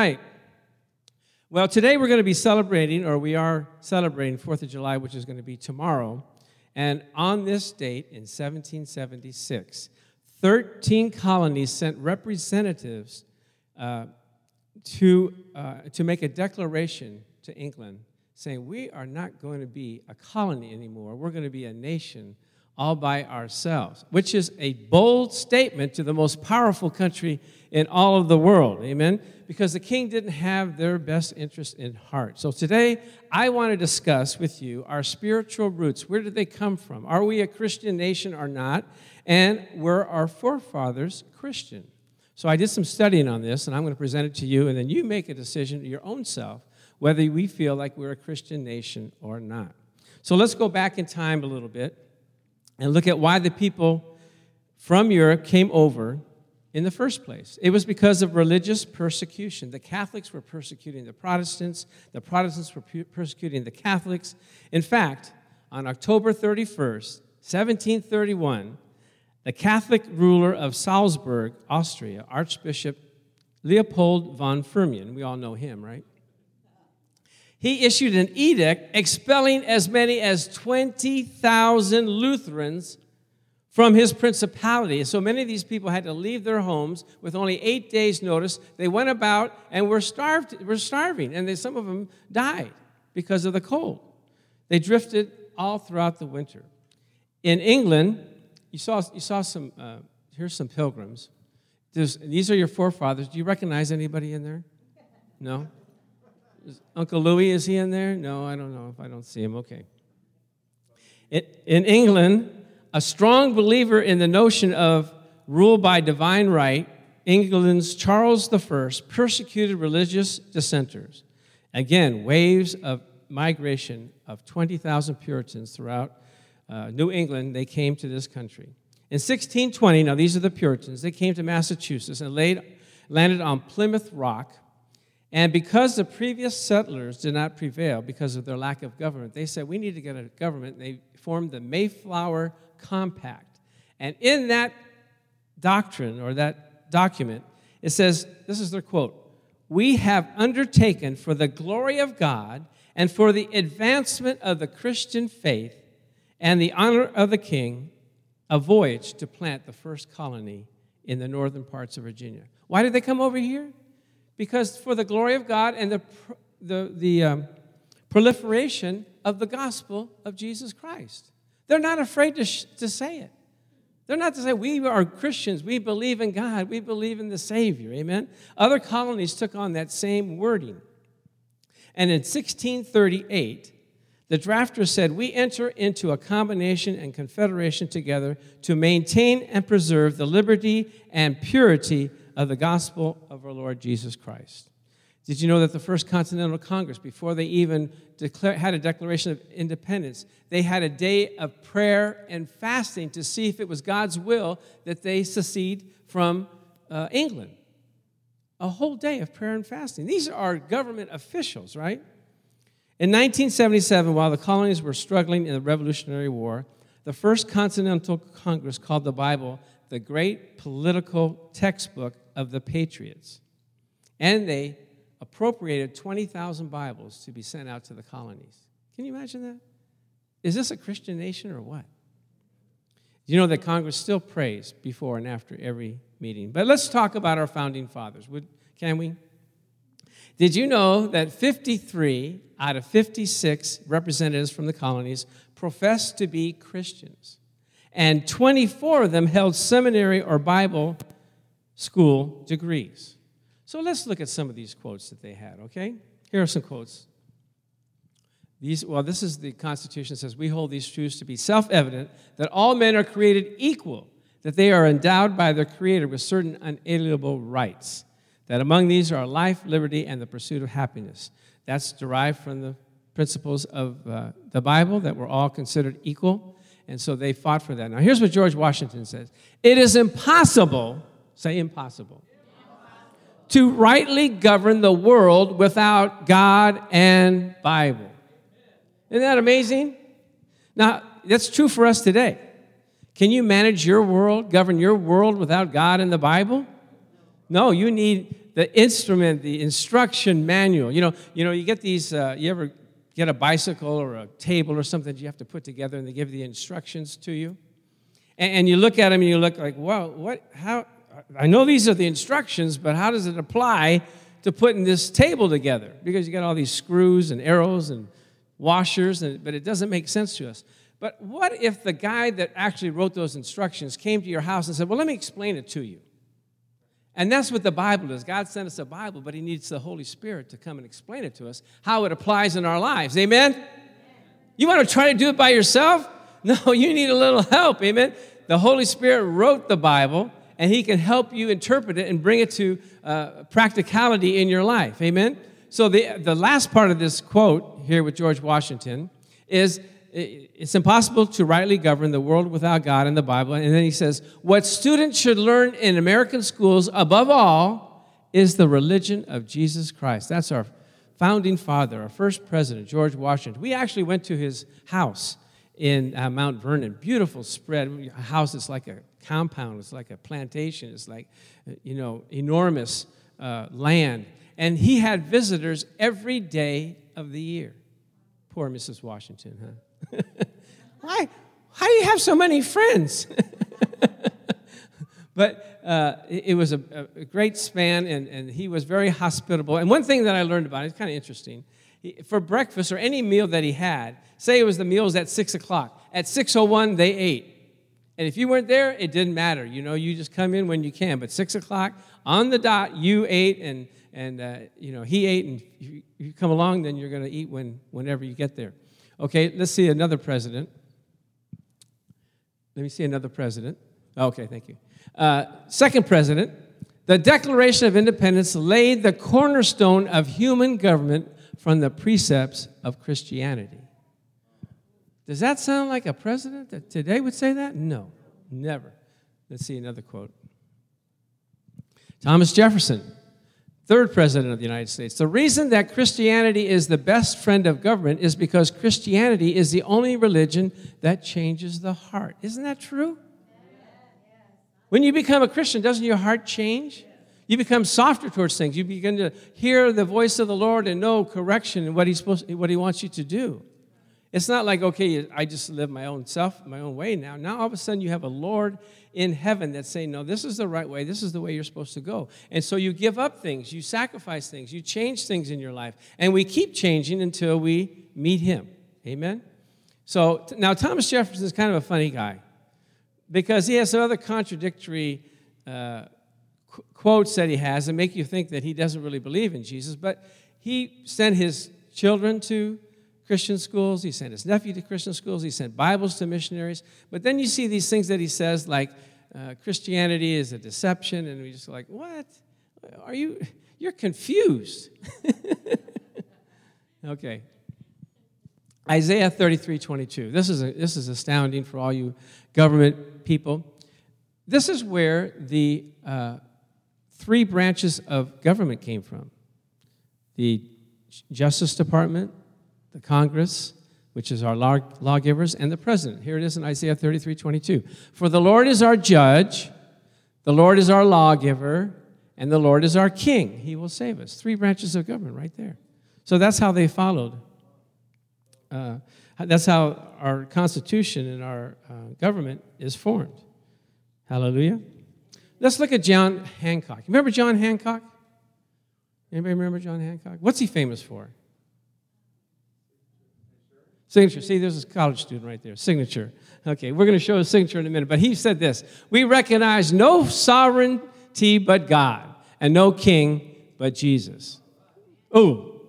right. Well, today we're going to be celebrating, or we are celebrating 4th of July, which is going to be tomorrow. And on this date in 1776, 13 colonies sent representatives uh, to, uh, to make a declaration to England saying, We are not going to be a colony anymore. We're going to be a nation all by ourselves, which is a bold statement to the most powerful country in all of the world. Amen? Because the king didn't have their best interest in heart. So today, I want to discuss with you our spiritual roots. Where did they come from? Are we a Christian nation or not? And were our forefathers Christian? So I did some studying on this, and I'm going to present it to you, and then you make a decision to your own self whether we feel like we're a Christian nation or not. So let's go back in time a little bit and look at why the people from Europe came over in the first place. It was because of religious persecution. The Catholics were persecuting the Protestants, the Protestants were persecuting the Catholics. In fact, on October 31st, 1731, the Catholic ruler of Salzburg, Austria, Archbishop Leopold von Firmian, we all know him, right? He issued an edict expelling as many as 20,000 Lutherans from his principality. So many of these people had to leave their homes with only eight days' notice. They went about and were starved, were starving, and they, some of them died because of the cold. They drifted all throughout the winter. In England, you saw, you saw some, uh, here's some pilgrims. There's, these are your forefathers. Do you recognize anybody in there? No? Is Uncle Louis, is he in there? No, I don't know if I don't see him. Okay. In England, a strong believer in the notion of rule by divine right, England's Charles I persecuted religious dissenters. Again, waves of migration of 20,000 Puritans throughout uh, New England, they came to this country. In 1620, now these are the Puritans, they came to Massachusetts and laid, landed on Plymouth Rock. And because the previous settlers did not prevail because of their lack of government, they said, We need to get a government. And they formed the Mayflower compact. And in that doctrine or that document, it says this is their quote We have undertaken for the glory of God and for the advancement of the Christian faith and the honor of the king a voyage to plant the first colony in the northern parts of Virginia. Why did they come over here? Because for the glory of God and the, the, the um, proliferation of the gospel of Jesus Christ. They're not afraid to, sh- to say it. They're not to say, we are Christians, we believe in God, we believe in the Savior. Amen? Other colonies took on that same wording. And in 1638, the drafter said, We enter into a combination and confederation together to maintain and preserve the liberty and purity of the gospel of our Lord Jesus Christ. Did you know that the First Continental Congress, before they even declare, had a Declaration of Independence, they had a day of prayer and fasting to see if it was God's will that they secede from uh, England? A whole day of prayer and fasting. These are government officials, right? In 1977, while the colonies were struggling in the Revolutionary War, the First Continental Congress called the Bible the great political textbook of the patriots. And they appropriated 20,000 Bibles to be sent out to the colonies. Can you imagine that? Is this a Christian nation or what? You know that Congress still prays before and after every meeting. But let's talk about our founding fathers. Would, can we? Did you know that 53 out of 56 representatives from the colonies professed to be Christians? And 24 of them held seminary or Bible school degrees. So let's look at some of these quotes that they had, okay? Here are some quotes. These, well, this is the Constitution says, We hold these truths to be self evident that all men are created equal, that they are endowed by their Creator with certain unalienable rights, that among these are life, liberty, and the pursuit of happiness. That's derived from the principles of uh, the Bible, that we're all considered equal. And so they fought for that. Now, here's what George Washington says It is impossible, say impossible, to rightly govern the world without God and Bible. Isn't that amazing? Now, that's true for us today. Can you manage your world, govern your world without God and the Bible? No, you need the instrument, the instruction manual. You know, you know, you get these. Uh, you ever get a bicycle or a table or something that you have to put together, and they give the instructions to you, and, and you look at them and you look like, well, what? How? I know these are the instructions, but how does it apply to putting this table together? Because you got all these screws and arrows and washers, and, but it doesn't make sense to us. But what if the guy that actually wrote those instructions came to your house and said, Well, let me explain it to you? And that's what the Bible is. God sent us a Bible, but He needs the Holy Spirit to come and explain it to us, how it applies in our lives. Amen? You want to try to do it by yourself? No, you need a little help. Amen? The Holy Spirit wrote the Bible, and He can help you interpret it and bring it to uh, practicality in your life. Amen? So, the, the last part of this quote here with George Washington is it's impossible to rightly govern the world without God and the Bible. And then he says, What students should learn in American schools, above all, is the religion of Jesus Christ. That's our founding father, our first president, George Washington. We actually went to his house in uh, Mount Vernon. Beautiful spread. House is like a compound, it's like a plantation, it's like, you know, enormous uh, land. And he had visitors every day of the year. Poor Mrs. Washington, huh? Why? How do you have so many friends? but uh, it, was a, a, great span, and, and he was very hospitable. And one thing that I learned about it, it's kind of interesting. For breakfast or any meal that he had, say it was the meals at 6 o'clock. At 6.01, they ate. And if you weren't there, it didn't matter. You know, you just come in when you can. But 6 o'clock, on the dot, you ate, and, and uh, you know, he ate, and if you come along, then you're going to eat when, whenever you get there. Okay, let's see another president. Let me see another president. Okay, thank you. Uh, second president, the Declaration of Independence laid the cornerstone of human government from the precepts of Christianity. Does that sound like a president that today would say that? No, never. Let's see another quote. Thomas Jefferson third president of the United States. The reason that Christianity is the best friend of government is because Christianity is the only religion that changes the heart. Isn't that true? When you become a Christian, doesn't your heart change? You become softer towards things. You begin to hear the voice of the Lord and know correction and what He's supposed, what He wants you to do. It's not like, okay, I just live my own self, my own way now. Now all of a sudden you have a Lord in heaven that's saying, no, this is the right way. This is the way you're supposed to go. And so you give up things, you sacrifice things, you change things in your life. And we keep changing until we meet Him. Amen? So now Thomas Jefferson is kind of a funny guy because he has some other contradictory uh, qu- quotes that he has that make you think that he doesn't really believe in Jesus. But he sent his children to Christian schools, he sent his nephew to Christian schools, he sent Bibles to missionaries. But then you see these things that he says, like uh, Christianity is a deception, and we just like, what? Are you, you're confused. okay. Isaiah 33 22. This is, a, this is astounding for all you government people. This is where the uh, three branches of government came from the Justice Department, the Congress, which is our law, lawgivers, and the president. Here it is in Isaiah 33 22. For the Lord is our judge, the Lord is our lawgiver, and the Lord is our king. He will save us. Three branches of government right there. So that's how they followed. Uh, that's how our Constitution and our uh, government is formed. Hallelujah. Let's look at John Hancock. Remember John Hancock? Anybody remember John Hancock? What's he famous for? Signature. See, there's a college student right there. Signature. Okay, we're going to show his signature in a minute. But he said this We recognize no sovereignty but God, and no king but Jesus. Oh,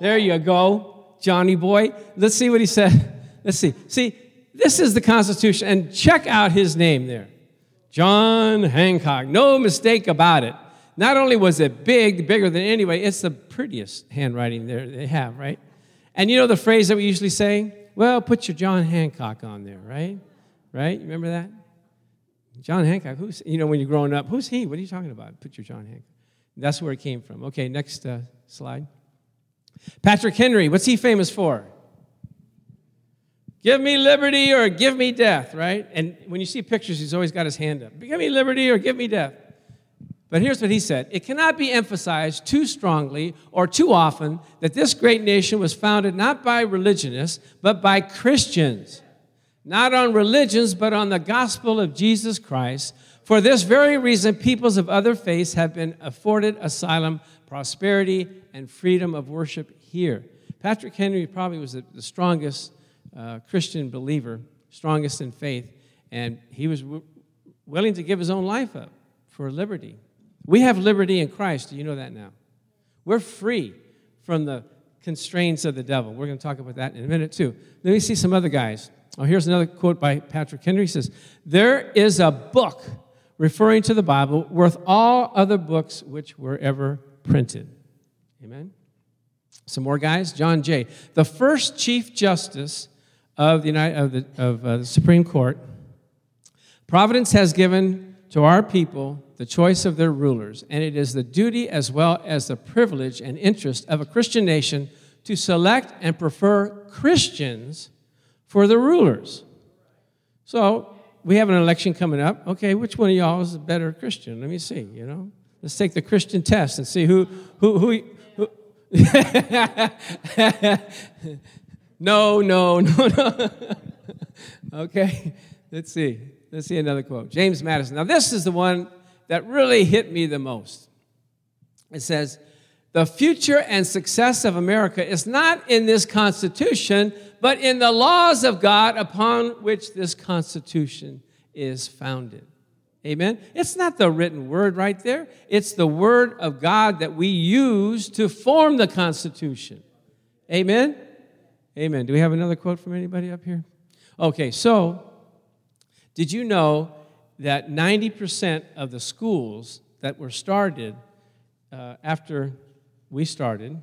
there you go, Johnny boy. Let's see what he said. Let's see. See, this is the Constitution, and check out his name there John Hancock. No mistake about it. Not only was it big, bigger than anyway, it's the prettiest handwriting there they have, right? And you know the phrase that we usually say? Well, put your John Hancock on there, right? Right? You remember that? John Hancock, who's, you know, when you're growing up, who's he? What are you talking about? Put your John Hancock. That's where it came from. Okay, next uh, slide. Patrick Henry, what's he famous for? Give me liberty or give me death, right? And when you see pictures, he's always got his hand up. Give me liberty or give me death. But here's what he said It cannot be emphasized too strongly or too often that this great nation was founded not by religionists, but by Christians. Not on religions, but on the gospel of Jesus Christ. For this very reason, peoples of other faiths have been afforded asylum, prosperity, and freedom of worship here. Patrick Henry probably was the, strongest uh, Christian believer, strongest in faith, and he was w- willing to give his own life up for liberty. We have liberty in Christ. Do you know that now? We're free from the constraints of the devil. We're going to talk about that in a minute, too. Let me see some other guys. Oh, here's another quote by Patrick Henry. He says, There is a book referring to the Bible worth all other books which were ever printed. Amen. Some more guys. John Jay, the first Chief Justice of the, United, of the, of, uh, the Supreme Court. Providence has given to our people the choice of their rulers, and it is the duty as well as the privilege and interest of a Christian nation to select and prefer Christians for the rulers. So we have an election coming up. Okay, which one of y'all is a better Christian? Let me see, you know. Let's take the Christian test and see who who who, who No, no, no, no. okay. Let's see. Let's see another quote. James Madison. Now this is the one that really hit me the most. It says, the future and success of America is not in this Constitution, but in the laws of God upon which this Constitution is founded. Amen. It's not the written word right there, it's the word of God that we use to form the Constitution. Amen. Amen. Do we have another quote from anybody up here? Okay, so did you know that 90% of the schools that were started uh, after we started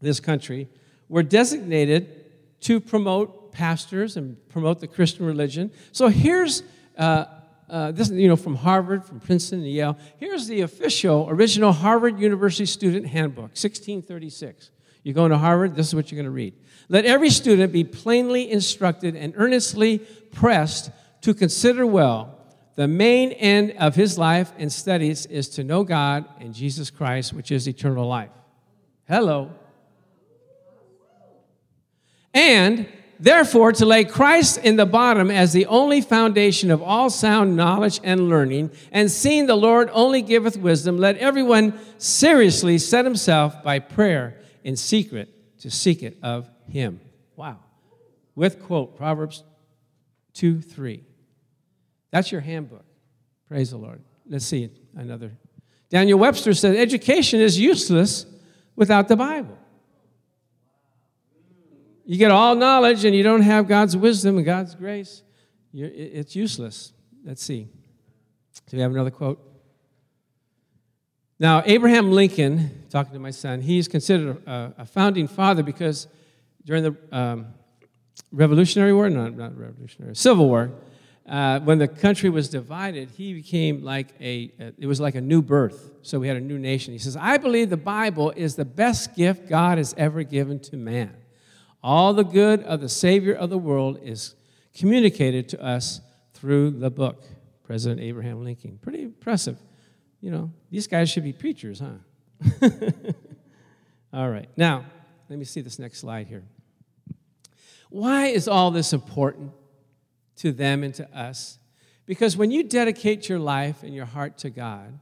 this country were designated to promote pastors and promote the Christian religion. So here's uh, uh, this, you know, from Harvard, from Princeton, and Yale. Here's the official, original Harvard University Student Handbook, 1636. You're going to Harvard, this is what you're going to read. Let every student be plainly instructed and earnestly pressed to consider well the main end of his life and studies is to know God and Jesus Christ, which is eternal life. Hello. And therefore, to lay Christ in the bottom as the only foundation of all sound knowledge and learning, and seeing the Lord only giveth wisdom, let everyone seriously set himself by prayer in secret to seek it of him. Wow. With quote, Proverbs 2 3. That's your handbook. Praise the Lord. Let's see another. Daniel Webster said education is useless without the Bible. You get all knowledge and you don't have God's wisdom and God's grace, it's useless. Let's see. Do we have another quote? Now, Abraham Lincoln, talking to my son, he's considered a, a founding father because during the um, Revolutionary War, not, not Revolutionary, Civil War, uh, when the country was divided, he became like a, it was like a new birth. So we had a new nation. He says, I believe the Bible is the best gift God has ever given to man. All the good of the Savior of the world is communicated to us through the book. President Abraham Lincoln. Pretty impressive. You know, these guys should be preachers, huh? all right. Now, let me see this next slide here. Why is all this important? To them and to us. Because when you dedicate your life and your heart to God,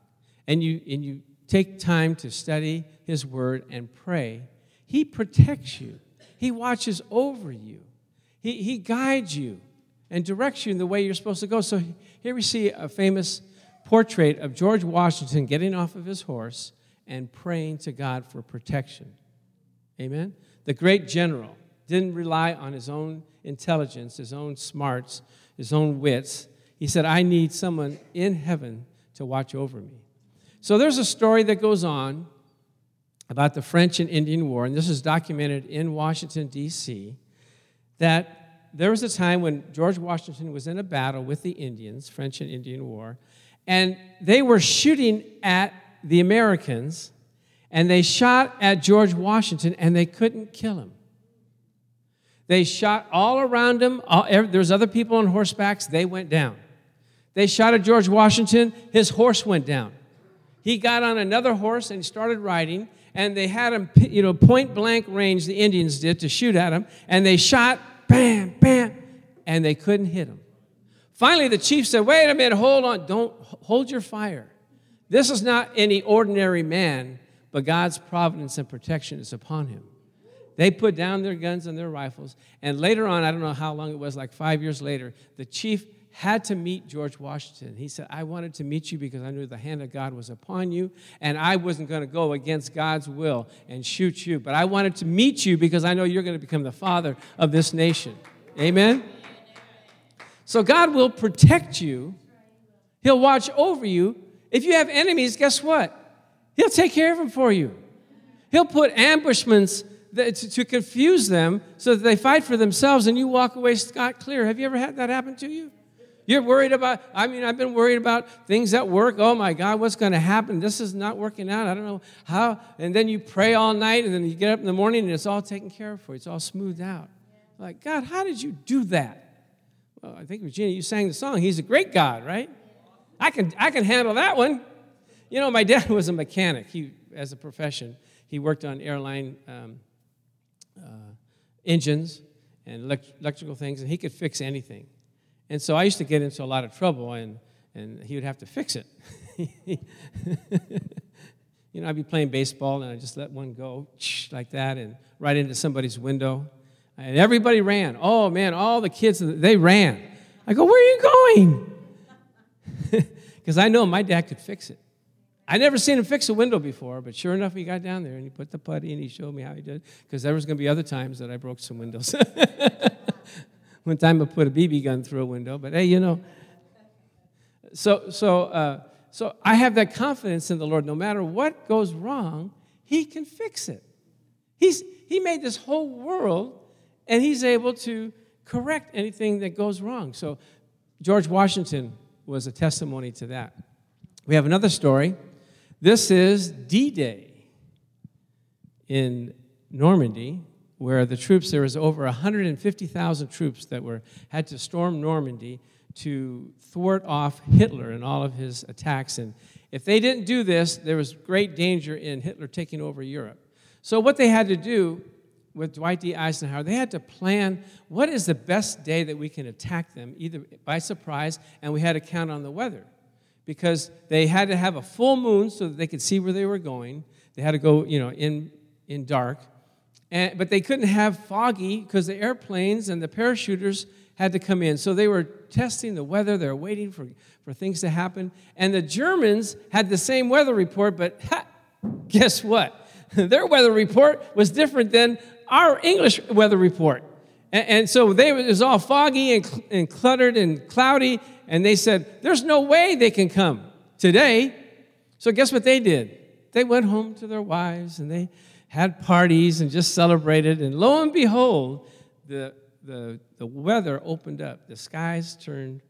and you, and you take time to study His Word and pray, He protects you, He watches over you, He, he guides you and directs you in the way you're supposed to go. So here we see a famous portrait of George Washington getting off of his horse and praying to God for protection. Amen? The great general didn't rely on his own intelligence, his own smarts, his own wits. He said, I need someone in heaven to watch over me. So there's a story that goes on about the French and Indian War, and this is documented in Washington, D.C., that there was a time when George Washington was in a battle with the Indians, French and Indian War, and they were shooting at the Americans, and they shot at George Washington, and they couldn't kill him. They shot all around him. There's other people on horsebacks. They went down. They shot at George Washington. His horse went down. he got on another horse and started riding. And they had him, you know, point blank range, the Indians did, to shoot at him. And they shot, bam, bam, and they couldn't hit him. Finally, the chief said, Wait a minute, hold on, don't hold your fire. This is not any ordinary man, but God's providence and protection is upon him. They put down their guns and their rifles. And later on, I don't know how long it was, like five years later, the chief had to meet George Washington. He said, I wanted to meet you because I knew the hand of God was upon you, and I wasn't going to go against God's will and shoot you. But I wanted to meet you because I know you're going to become the father of this nation. Amen? So God will protect you, He'll watch over you. If you have enemies, guess what? He'll take care of them for you. He'll put ambushments to confuse them so that they fight for themselves and you walk away scot clear. Have you ever had that happen to you? You're worried about, I mean, I've been worried about things at work. Oh my God, what's going to happen? This is not working out. I don't know how. And then you pray all night and then you get up in the morning and it's all taken care of for you. It's all smoothed out. Like, God, how did you do that? Well, I think, Regina, you sang the song. He's a great God, right? I can, I can handle that one. You know, my dad was a mechanic. He, as a profession, he worked on airline um, Uh, engines and elect- electrical things, and he could fix anything. And so I used to get into a lot of trouble, and, and he would have to fix it. you know, I'd be playing baseball, and I'd just let one go like that and right into somebody's window. And everybody ran. Oh, man, all the kids, they ran. I go, Where are you going? Because I know my dad could fix it. I never seen him fix a window before, but sure enough, he got down there and he put the putty and he showed me how he did. Because there was going to be other times that I broke some windows. One time I put a BB gun through a window, but hey, you know. So, so, uh, so I have that confidence in the Lord. No matter what goes wrong, He can fix it. He's, he made this whole world, and He's able to correct anything that goes wrong. So George Washington was a testimony to that. We have another story. This is D Day in Normandy, where the troops, there was over 150,000 troops that were, had to storm Normandy to thwart off Hitler and all of his attacks. And if they didn't do this, there was great danger in Hitler taking over Europe. So, what they had to do with Dwight D. Eisenhower, they had to plan what is the best day that we can attack them, either by surprise, and we had to count on the weather. Because they had to have a full moon so that they could see where they were going. They had to go, you know, in, in dark. And, but they couldn't have foggy because the airplanes and the parachuters had to come in. So they were testing the weather, they were waiting for, for things to happen. And the Germans had the same weather report, but ha, guess what? Their weather report was different than our English weather report. And, and so they, it was all foggy and, and cluttered and cloudy. And they said, There's no way they can come today. So guess what they did? They went home to their wives and they had parties and just celebrated. And lo and behold, the, the, the weather opened up. The skies turned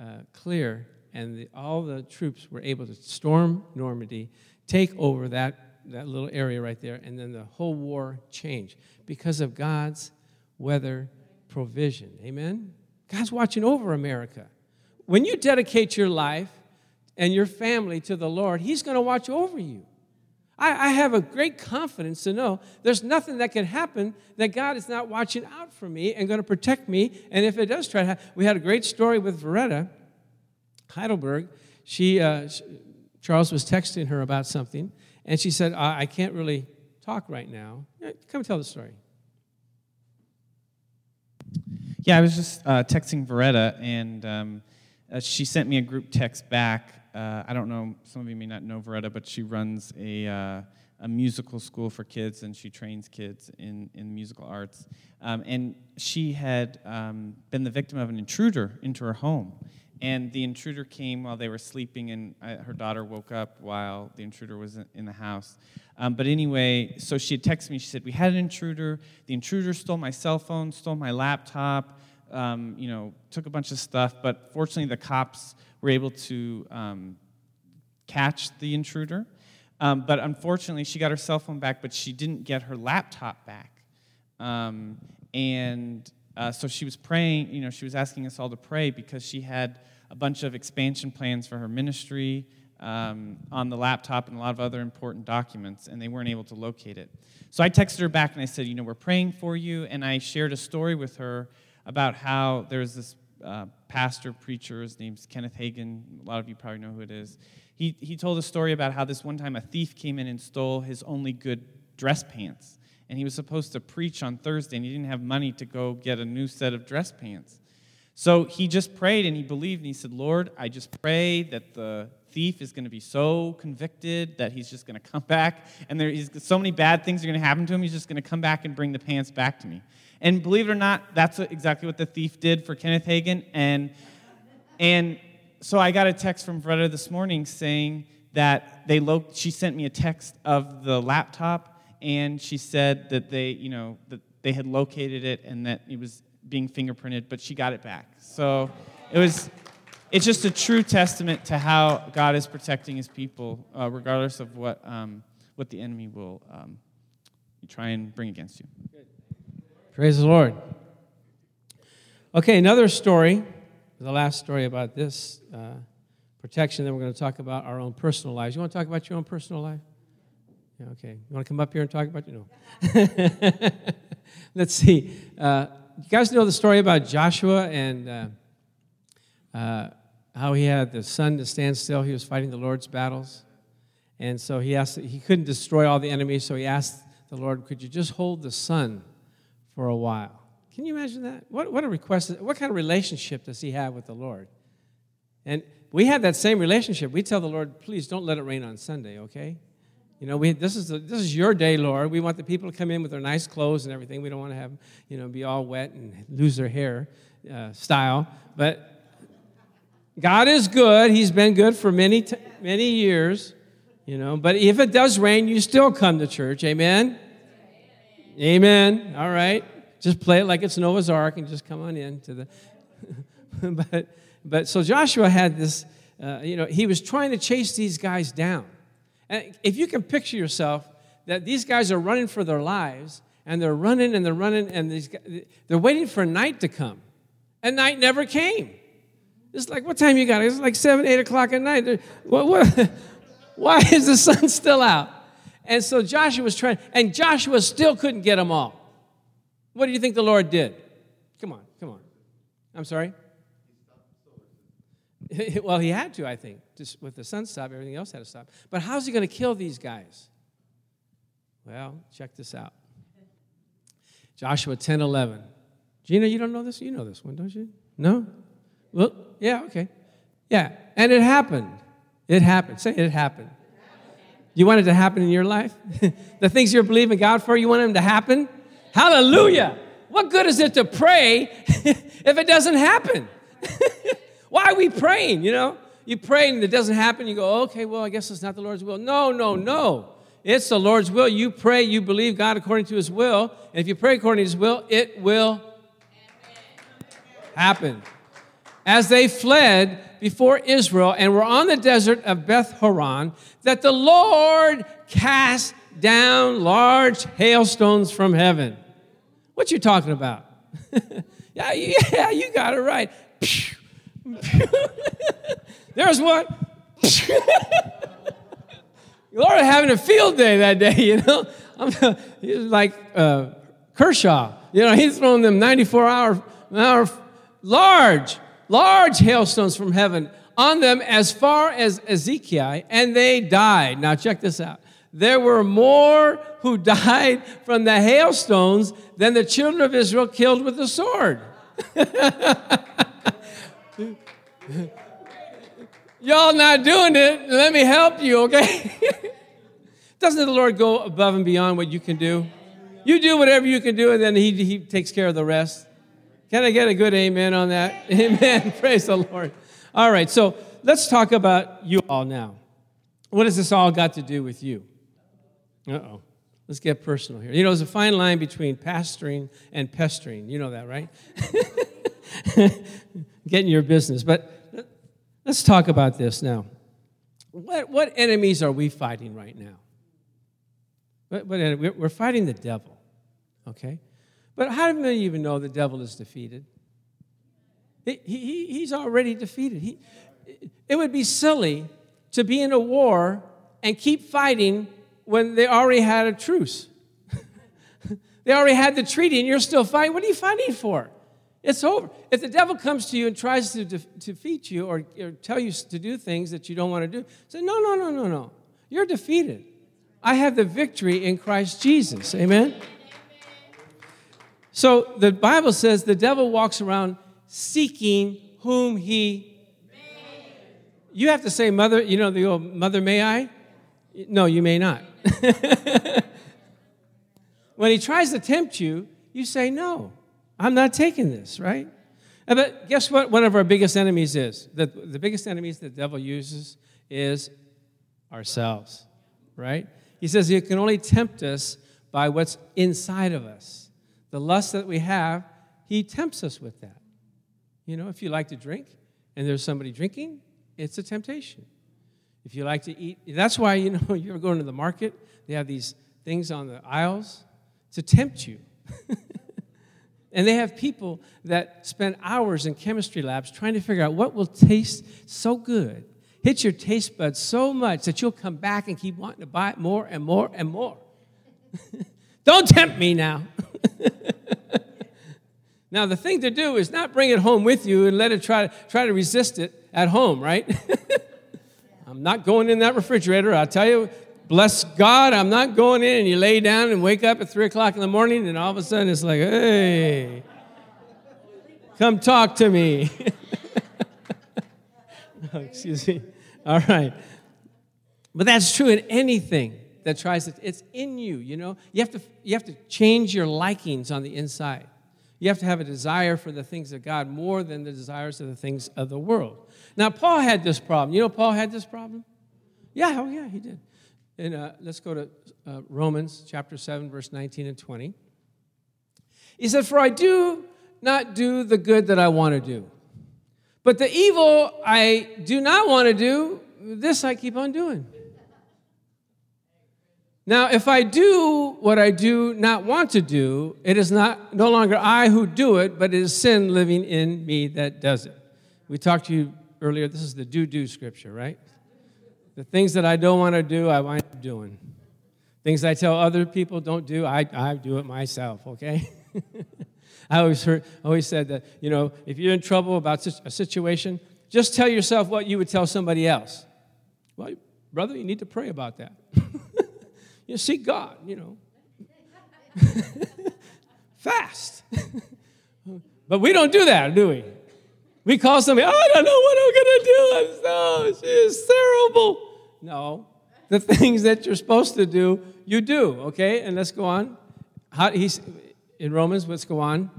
uh, clear, and the, all the troops were able to storm Normandy, take over that, that little area right there, and then the whole war changed because of God's weather provision. Amen? God's watching over America. When you dedicate your life and your family to the Lord, He's going to watch over you. I, I have a great confidence to know there's nothing that can happen that God is not watching out for me and going to protect me. And if it does try to happen, we had a great story with Veretta Heidelberg. She, uh, Charles was texting her about something, and she said, I, I can't really talk right now. Come tell the story. Yeah, I was just uh, texting Veretta, and um, uh, she sent me a group text back uh, I don't know, some of you may not know Veretta, but she runs a, uh, a musical school for kids and she trains kids in, in musical arts. Um, and she had um, been the victim of an intruder into her home. And the intruder came while they were sleeping, and I, her daughter woke up while the intruder was in the house. Um, but anyway, so she had texted me. She said, We had an intruder. The intruder stole my cell phone, stole my laptop, um, you know, took a bunch of stuff. But fortunately, the cops were able to um, catch the intruder. Um, but unfortunately, she got her cell phone back, but she didn't get her laptop back. Um, and uh, so she was praying, you know, she was asking us all to pray because she had a bunch of expansion plans for her ministry. um, on the laptop and a lot of other important documents, and they weren't able to locate it. So I texted her back and I said, You know, we're praying for you. And I shared a story with her about how there's this uh, pastor, preacher, his name's Kenneth Hagin. A lot of you probably know who it is. He, he told a story about how this one time a thief came in and stole his only good dress pants. And he was supposed to preach on Thursday, and he didn't have money to go get a new set of dress pants. So he just prayed and he believed, and he said, Lord, I just pray that the thief is going to be so convicted that he's just going to come back, and there, so many bad things are going to happen to him, he's just going to come back and bring the pants back to me. And believe it or not, that's exactly what the thief did for Kenneth Hagin. And, and so I got a text from Freda this morning saying that they lo- she sent me a text of the laptop, and she said that they, you know, that they had located it and that it was being fingerprinted, but she got it back. So it was, it's just a true testament to how God is protecting His people, uh, regardless of what um, what the enemy will um, try and bring against you. Praise the Lord. Okay, another story, the last story about this uh, protection. Then we're going to talk about our own personal lives. You want to talk about your own personal life? Yeah, okay. You want to come up here and talk about you? No. Let's see. Uh, you guys know the story about Joshua and uh, uh, how he had the sun to stand still. He was fighting the Lord's battles. And so he asked, he couldn't destroy all the enemies, so he asked the Lord, could you just hold the sun for a while? Can you imagine that? What, what a request. What kind of relationship does he have with the Lord? And we have that same relationship. We tell the Lord, please don't let it rain on Sunday, okay? You know, we, this, is the, this is your day, Lord. We want the people to come in with their nice clothes and everything. We don't want to have them, you know, be all wet and lose their hair uh, style. But God is good. He's been good for many, t- many years, you know. But if it does rain, you still come to church. Amen? Amen. All right. Just play it like it's Noah's Ark and just come on in to the. but, but so Joshua had this, uh, you know, he was trying to chase these guys down. And if you can picture yourself that these guys are running for their lives and they're running and they're running and these guys, they're waiting for night to come. And night never came. It's like, what time you got? It's like 7, 8 o'clock at night. What, what, why is the sun still out? And so Joshua was trying, and Joshua still couldn't get them all. What do you think the Lord did? Come on, come on. I'm sorry? well, he had to, I think. Just with the sun stop, everything else had to stop. But how's he going to kill these guys? Well, check this out. Joshua 10 11. Gina, you don't know this? You know this one, don't you? No? Well, yeah, okay. Yeah, and it happened. It happened. Say it happened. You want it to happen in your life? the things you're believing God for, you want them to happen? Hallelujah. What good is it to pray if it doesn't happen? Why are we praying? You know, you pray and it doesn't happen. You go, okay, well, I guess it's not the Lord's will. No, no, no. It's the Lord's will. You pray, you believe God according to His will. And if you pray according to His will, it will happen as they fled before Israel and were on the desert of Beth Horon, that the Lord cast down large hailstones from heaven. What you talking about? yeah, yeah, you got it right. There's one. Lord having a field day that day, you know. I'm, like uh, Kershaw, you know. He's throwing them 94 hour, hour large large hailstones from heaven on them as far as Azekah, and they died. Now, check this out. There were more who died from the hailstones than the children of Israel killed with the sword. Y'all not doing it. Let me help you, okay? Doesn't the Lord go above and beyond what you can do? You do whatever you can do, and then He, he takes care of the rest. Can I get a good amen on that? Amen. Praise the Lord. All right, so let's talk about you all now. What has this all got to do with you? Uh oh. Let's get personal here. You know, there's a fine line between pastoring and pestering. You know that, right? Getting your business. But let's talk about this now. What, what enemies are we fighting right now? What, what, we're fighting the devil, okay? But how of you even know the devil is defeated? He, he, he's already defeated. He, it would be silly to be in a war and keep fighting when they already had a truce? they already had the treaty and you're still fighting. What are you fighting for? It's over. If the devil comes to you and tries to de- defeat you or, or tell you to do things that you don't want to do, say, no, no, no, no, no. You're defeated. I have the victory in Christ Jesus. Amen? So the Bible says the devil walks around seeking whom he. You have to say, Mother, you know the old Mother, may I? No, you may not. when he tries to tempt you, you say, No, I'm not taking this, right? Uh, but guess what? One of our biggest enemies is the, the biggest enemies the devil uses is ourselves, right? He says he can only tempt us by what's inside of us. The lust that we have, he tempts us with that. You know, if you like to drink and there's somebody drinking, it's a temptation. If you like to eat, that's why, you know, you're going to the market, they have these things on the aisles to tempt you. and they have people that spend hours in chemistry labs trying to figure out what will taste so good, hit your taste buds so much that you'll come back and keep wanting to buy it more and more and more. Don't tempt me now. now, the thing to do is not bring it home with you and let it try, try to resist it at home, right? I'm not going in that refrigerator. I'll tell you, bless God, I'm not going in. And you lay down and wake up at 3 o'clock in the morning, and all of a sudden it's like, hey, come talk to me. oh, excuse me. All right. But that's true in anything that tries to, it's in you, you know? You have to, you have to change your likings on the inside. You have to have a desire for the things of God more than the desires of the things of the world. Now, Paul had this problem. You know, Paul had this problem? Yeah, oh, yeah, he did. And uh, let's go to uh, Romans chapter 7, verse 19 and 20. He said, For I do not do the good that I want to do, but the evil I do not want to do, this I keep on doing. Now, if I do what I do not want to do, it is not no longer I who do it, but it is sin living in me that does it. We talked to you earlier. This is the do do scripture, right? The things that I don't want to do, I wind up doing. Things I tell other people don't do, I, I do it myself, okay? I always heard, always said that, you know, if you're in trouble about a situation, just tell yourself what you would tell somebody else. Well, brother, you need to pray about that. you seek God, you know. Fast. but we don't do that, do we? We call somebody, oh, I don't know what I'm going to do. I'm so, it's terrible. No. The things that you're supposed to do, you do, okay? And let's go on. How, he's, in Romans, let's go on.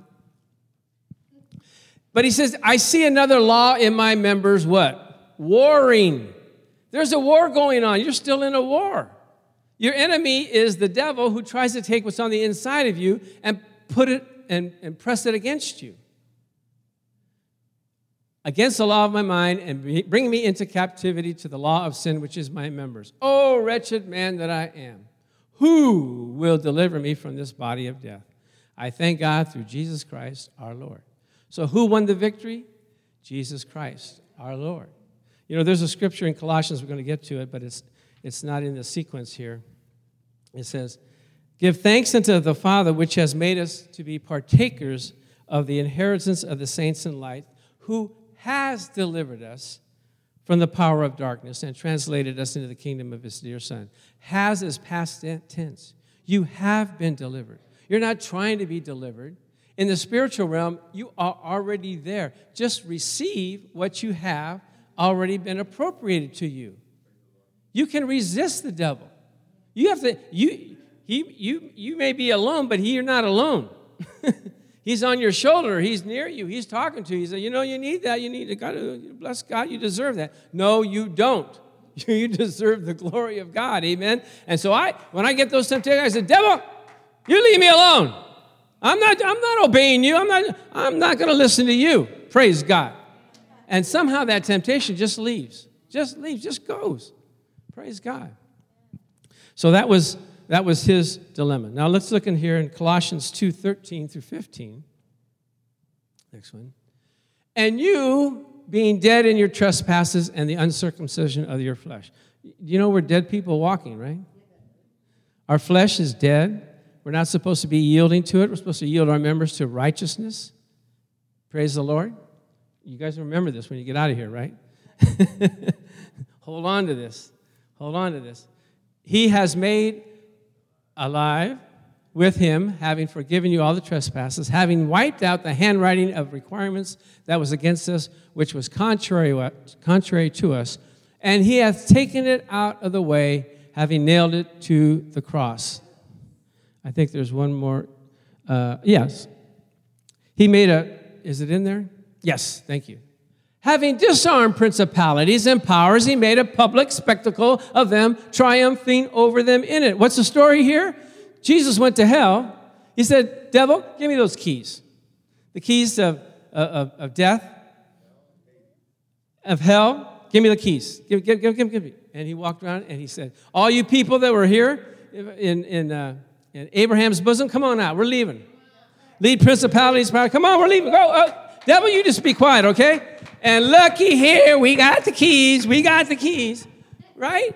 But he says, I see another law in my members, what? Warring. There's a war going on. You're still in a war. Your enemy is the devil who tries to take what's on the inside of you and put it and, and press it against you against the law of my mind and bring me into captivity to the law of sin, which is my members. Oh, wretched man that I am, who will deliver me from this body of death? I thank God through Jesus Christ our Lord. So, who won the victory? Jesus Christ our Lord. You know, there's a scripture in Colossians, we're going to get to it, but it's, it's not in the sequence here. It says, Give thanks unto the Father, which has made us to be partakers of the inheritance of the saints in light, who has delivered us from the power of darkness and translated us into the kingdom of his dear son. Has is past tense. You have been delivered. You're not trying to be delivered. In the spiritual realm, you are already there. Just receive what you have already been appropriated to you. You can resist the devil. You have to, you, he, you, you may be alone, but he, you're not alone. He's on your shoulder. He's near you. He's talking to you. He said, You know, you need that. You need to God, bless God. You deserve that. No, you don't. You deserve the glory of God. Amen. And so I, when I get those temptations, I said, Devil, you leave me alone. I'm not, I'm not obeying you. I'm not, I'm not going to listen to you. Praise God. And somehow that temptation just leaves. Just leaves, just goes. Praise God. So that was that was his dilemma. Now let's look in here in Colossians 2 13 through 15. Next one. And you being dead in your trespasses and the uncircumcision of your flesh. You know, we're dead people walking, right? Our flesh is dead. We're not supposed to be yielding to it. We're supposed to yield our members to righteousness. Praise the Lord. You guys remember this when you get out of here, right? Hold on to this. Hold on to this. He has made alive with him, having forgiven you all the trespasses, having wiped out the handwriting of requirements that was against us, which was contrary, contrary to us, and he hath taken it out of the way, having nailed it to the cross. I think there's one more. Uh, yes. He made a, is it in there? Yes, thank you. Having disarmed principalities and powers, he made a public spectacle of them, triumphing over them in it. What's the story here? Jesus went to hell. He said, Devil, give me those keys. The keys of, of, of death, of hell. Give me the keys. Give, give, give, give, give me. And he walked around and he said, All you people that were here in, in, uh, in Abraham's bosom, come on out. We're leaving. Lead principalities, power. Come on, we're leaving. Go. Uh, devil, you just be quiet, okay? And looky here, we got the keys. We got the keys. Right?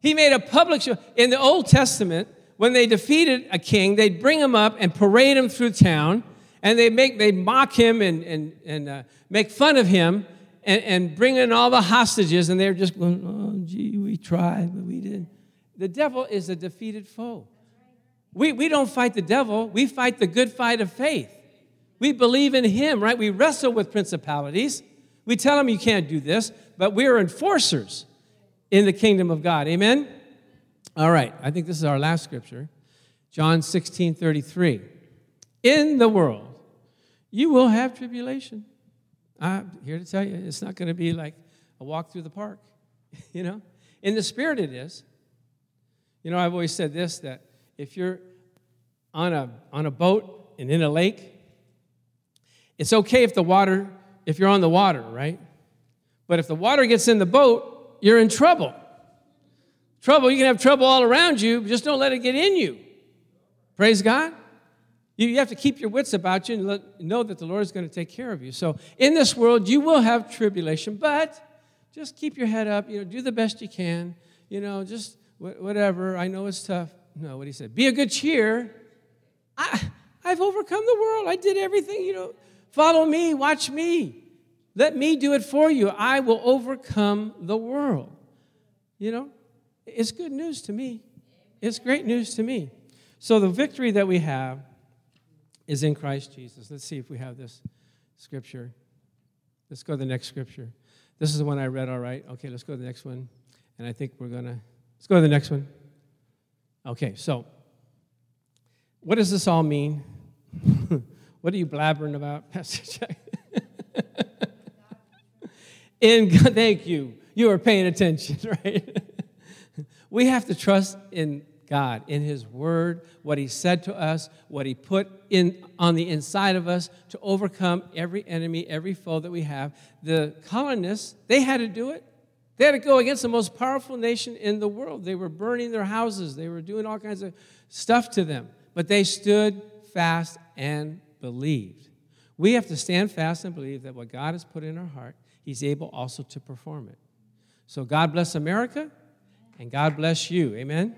He made a public show. In the Old Testament, when they defeated a king, they'd bring him up and parade him through town, and they make they mock him and and and uh, make fun of him, and, and bring in all the hostages, and they're just going, "Oh, gee, we tried, but we didn't." The devil is a defeated foe. We we don't fight the devil; we fight the good fight of faith. We believe in him, right? We wrestle with principalities. We tell them you can't do this, but we're enforcers in the kingdom of God. Amen. All right, I think this is our last scripture. John 16 33. In the world, you will have tribulation. I'm here to tell you, it's not going to be like a walk through the park, you know? In the spirit, it is. You know, I've always said this that if you're on a, on a boat and in a lake, it's okay if the water, if you're on the water, right? But if the water gets in the boat, you're in trouble. Trouble, you can have trouble all around you, just don't let it get in you. Praise God. You, have to keep your wits about you and let, know that the Lord is going to take care of you. So in this world, you will have tribulation, but just keep your head up. You know, do the best you can. You know, just whatever. I know it's tough. No, what he said. Be a good cheer. I, I've overcome the world. I did everything. You know, follow me. Watch me. Let me do it for you. I will overcome the world. You know, it's good news to me. It's great news to me. So the victory that we have is in Christ Jesus. Let's see if we have this scripture. Let's go to the next scripture. This is the one I read, all right. Okay, let's go to the next one. And I think we're going to, let's go to the next one. Okay, so what does this all mean? What are you blabbering about, Pastor Jack? in, thank you. You are paying attention, right? We have to trust in God, in His Word, what He said to us, what He put in on the inside of us to overcome every enemy, every foe that we have. The colonists, they had to do it. They had to go against the most powerful nation in the world. They were burning their houses, they were doing all kinds of stuff to them. But they stood fast and believed. We have to stand fast and believe that what God has put in our heart, He's able also to perform it. So God bless America. And God bless you. Amen.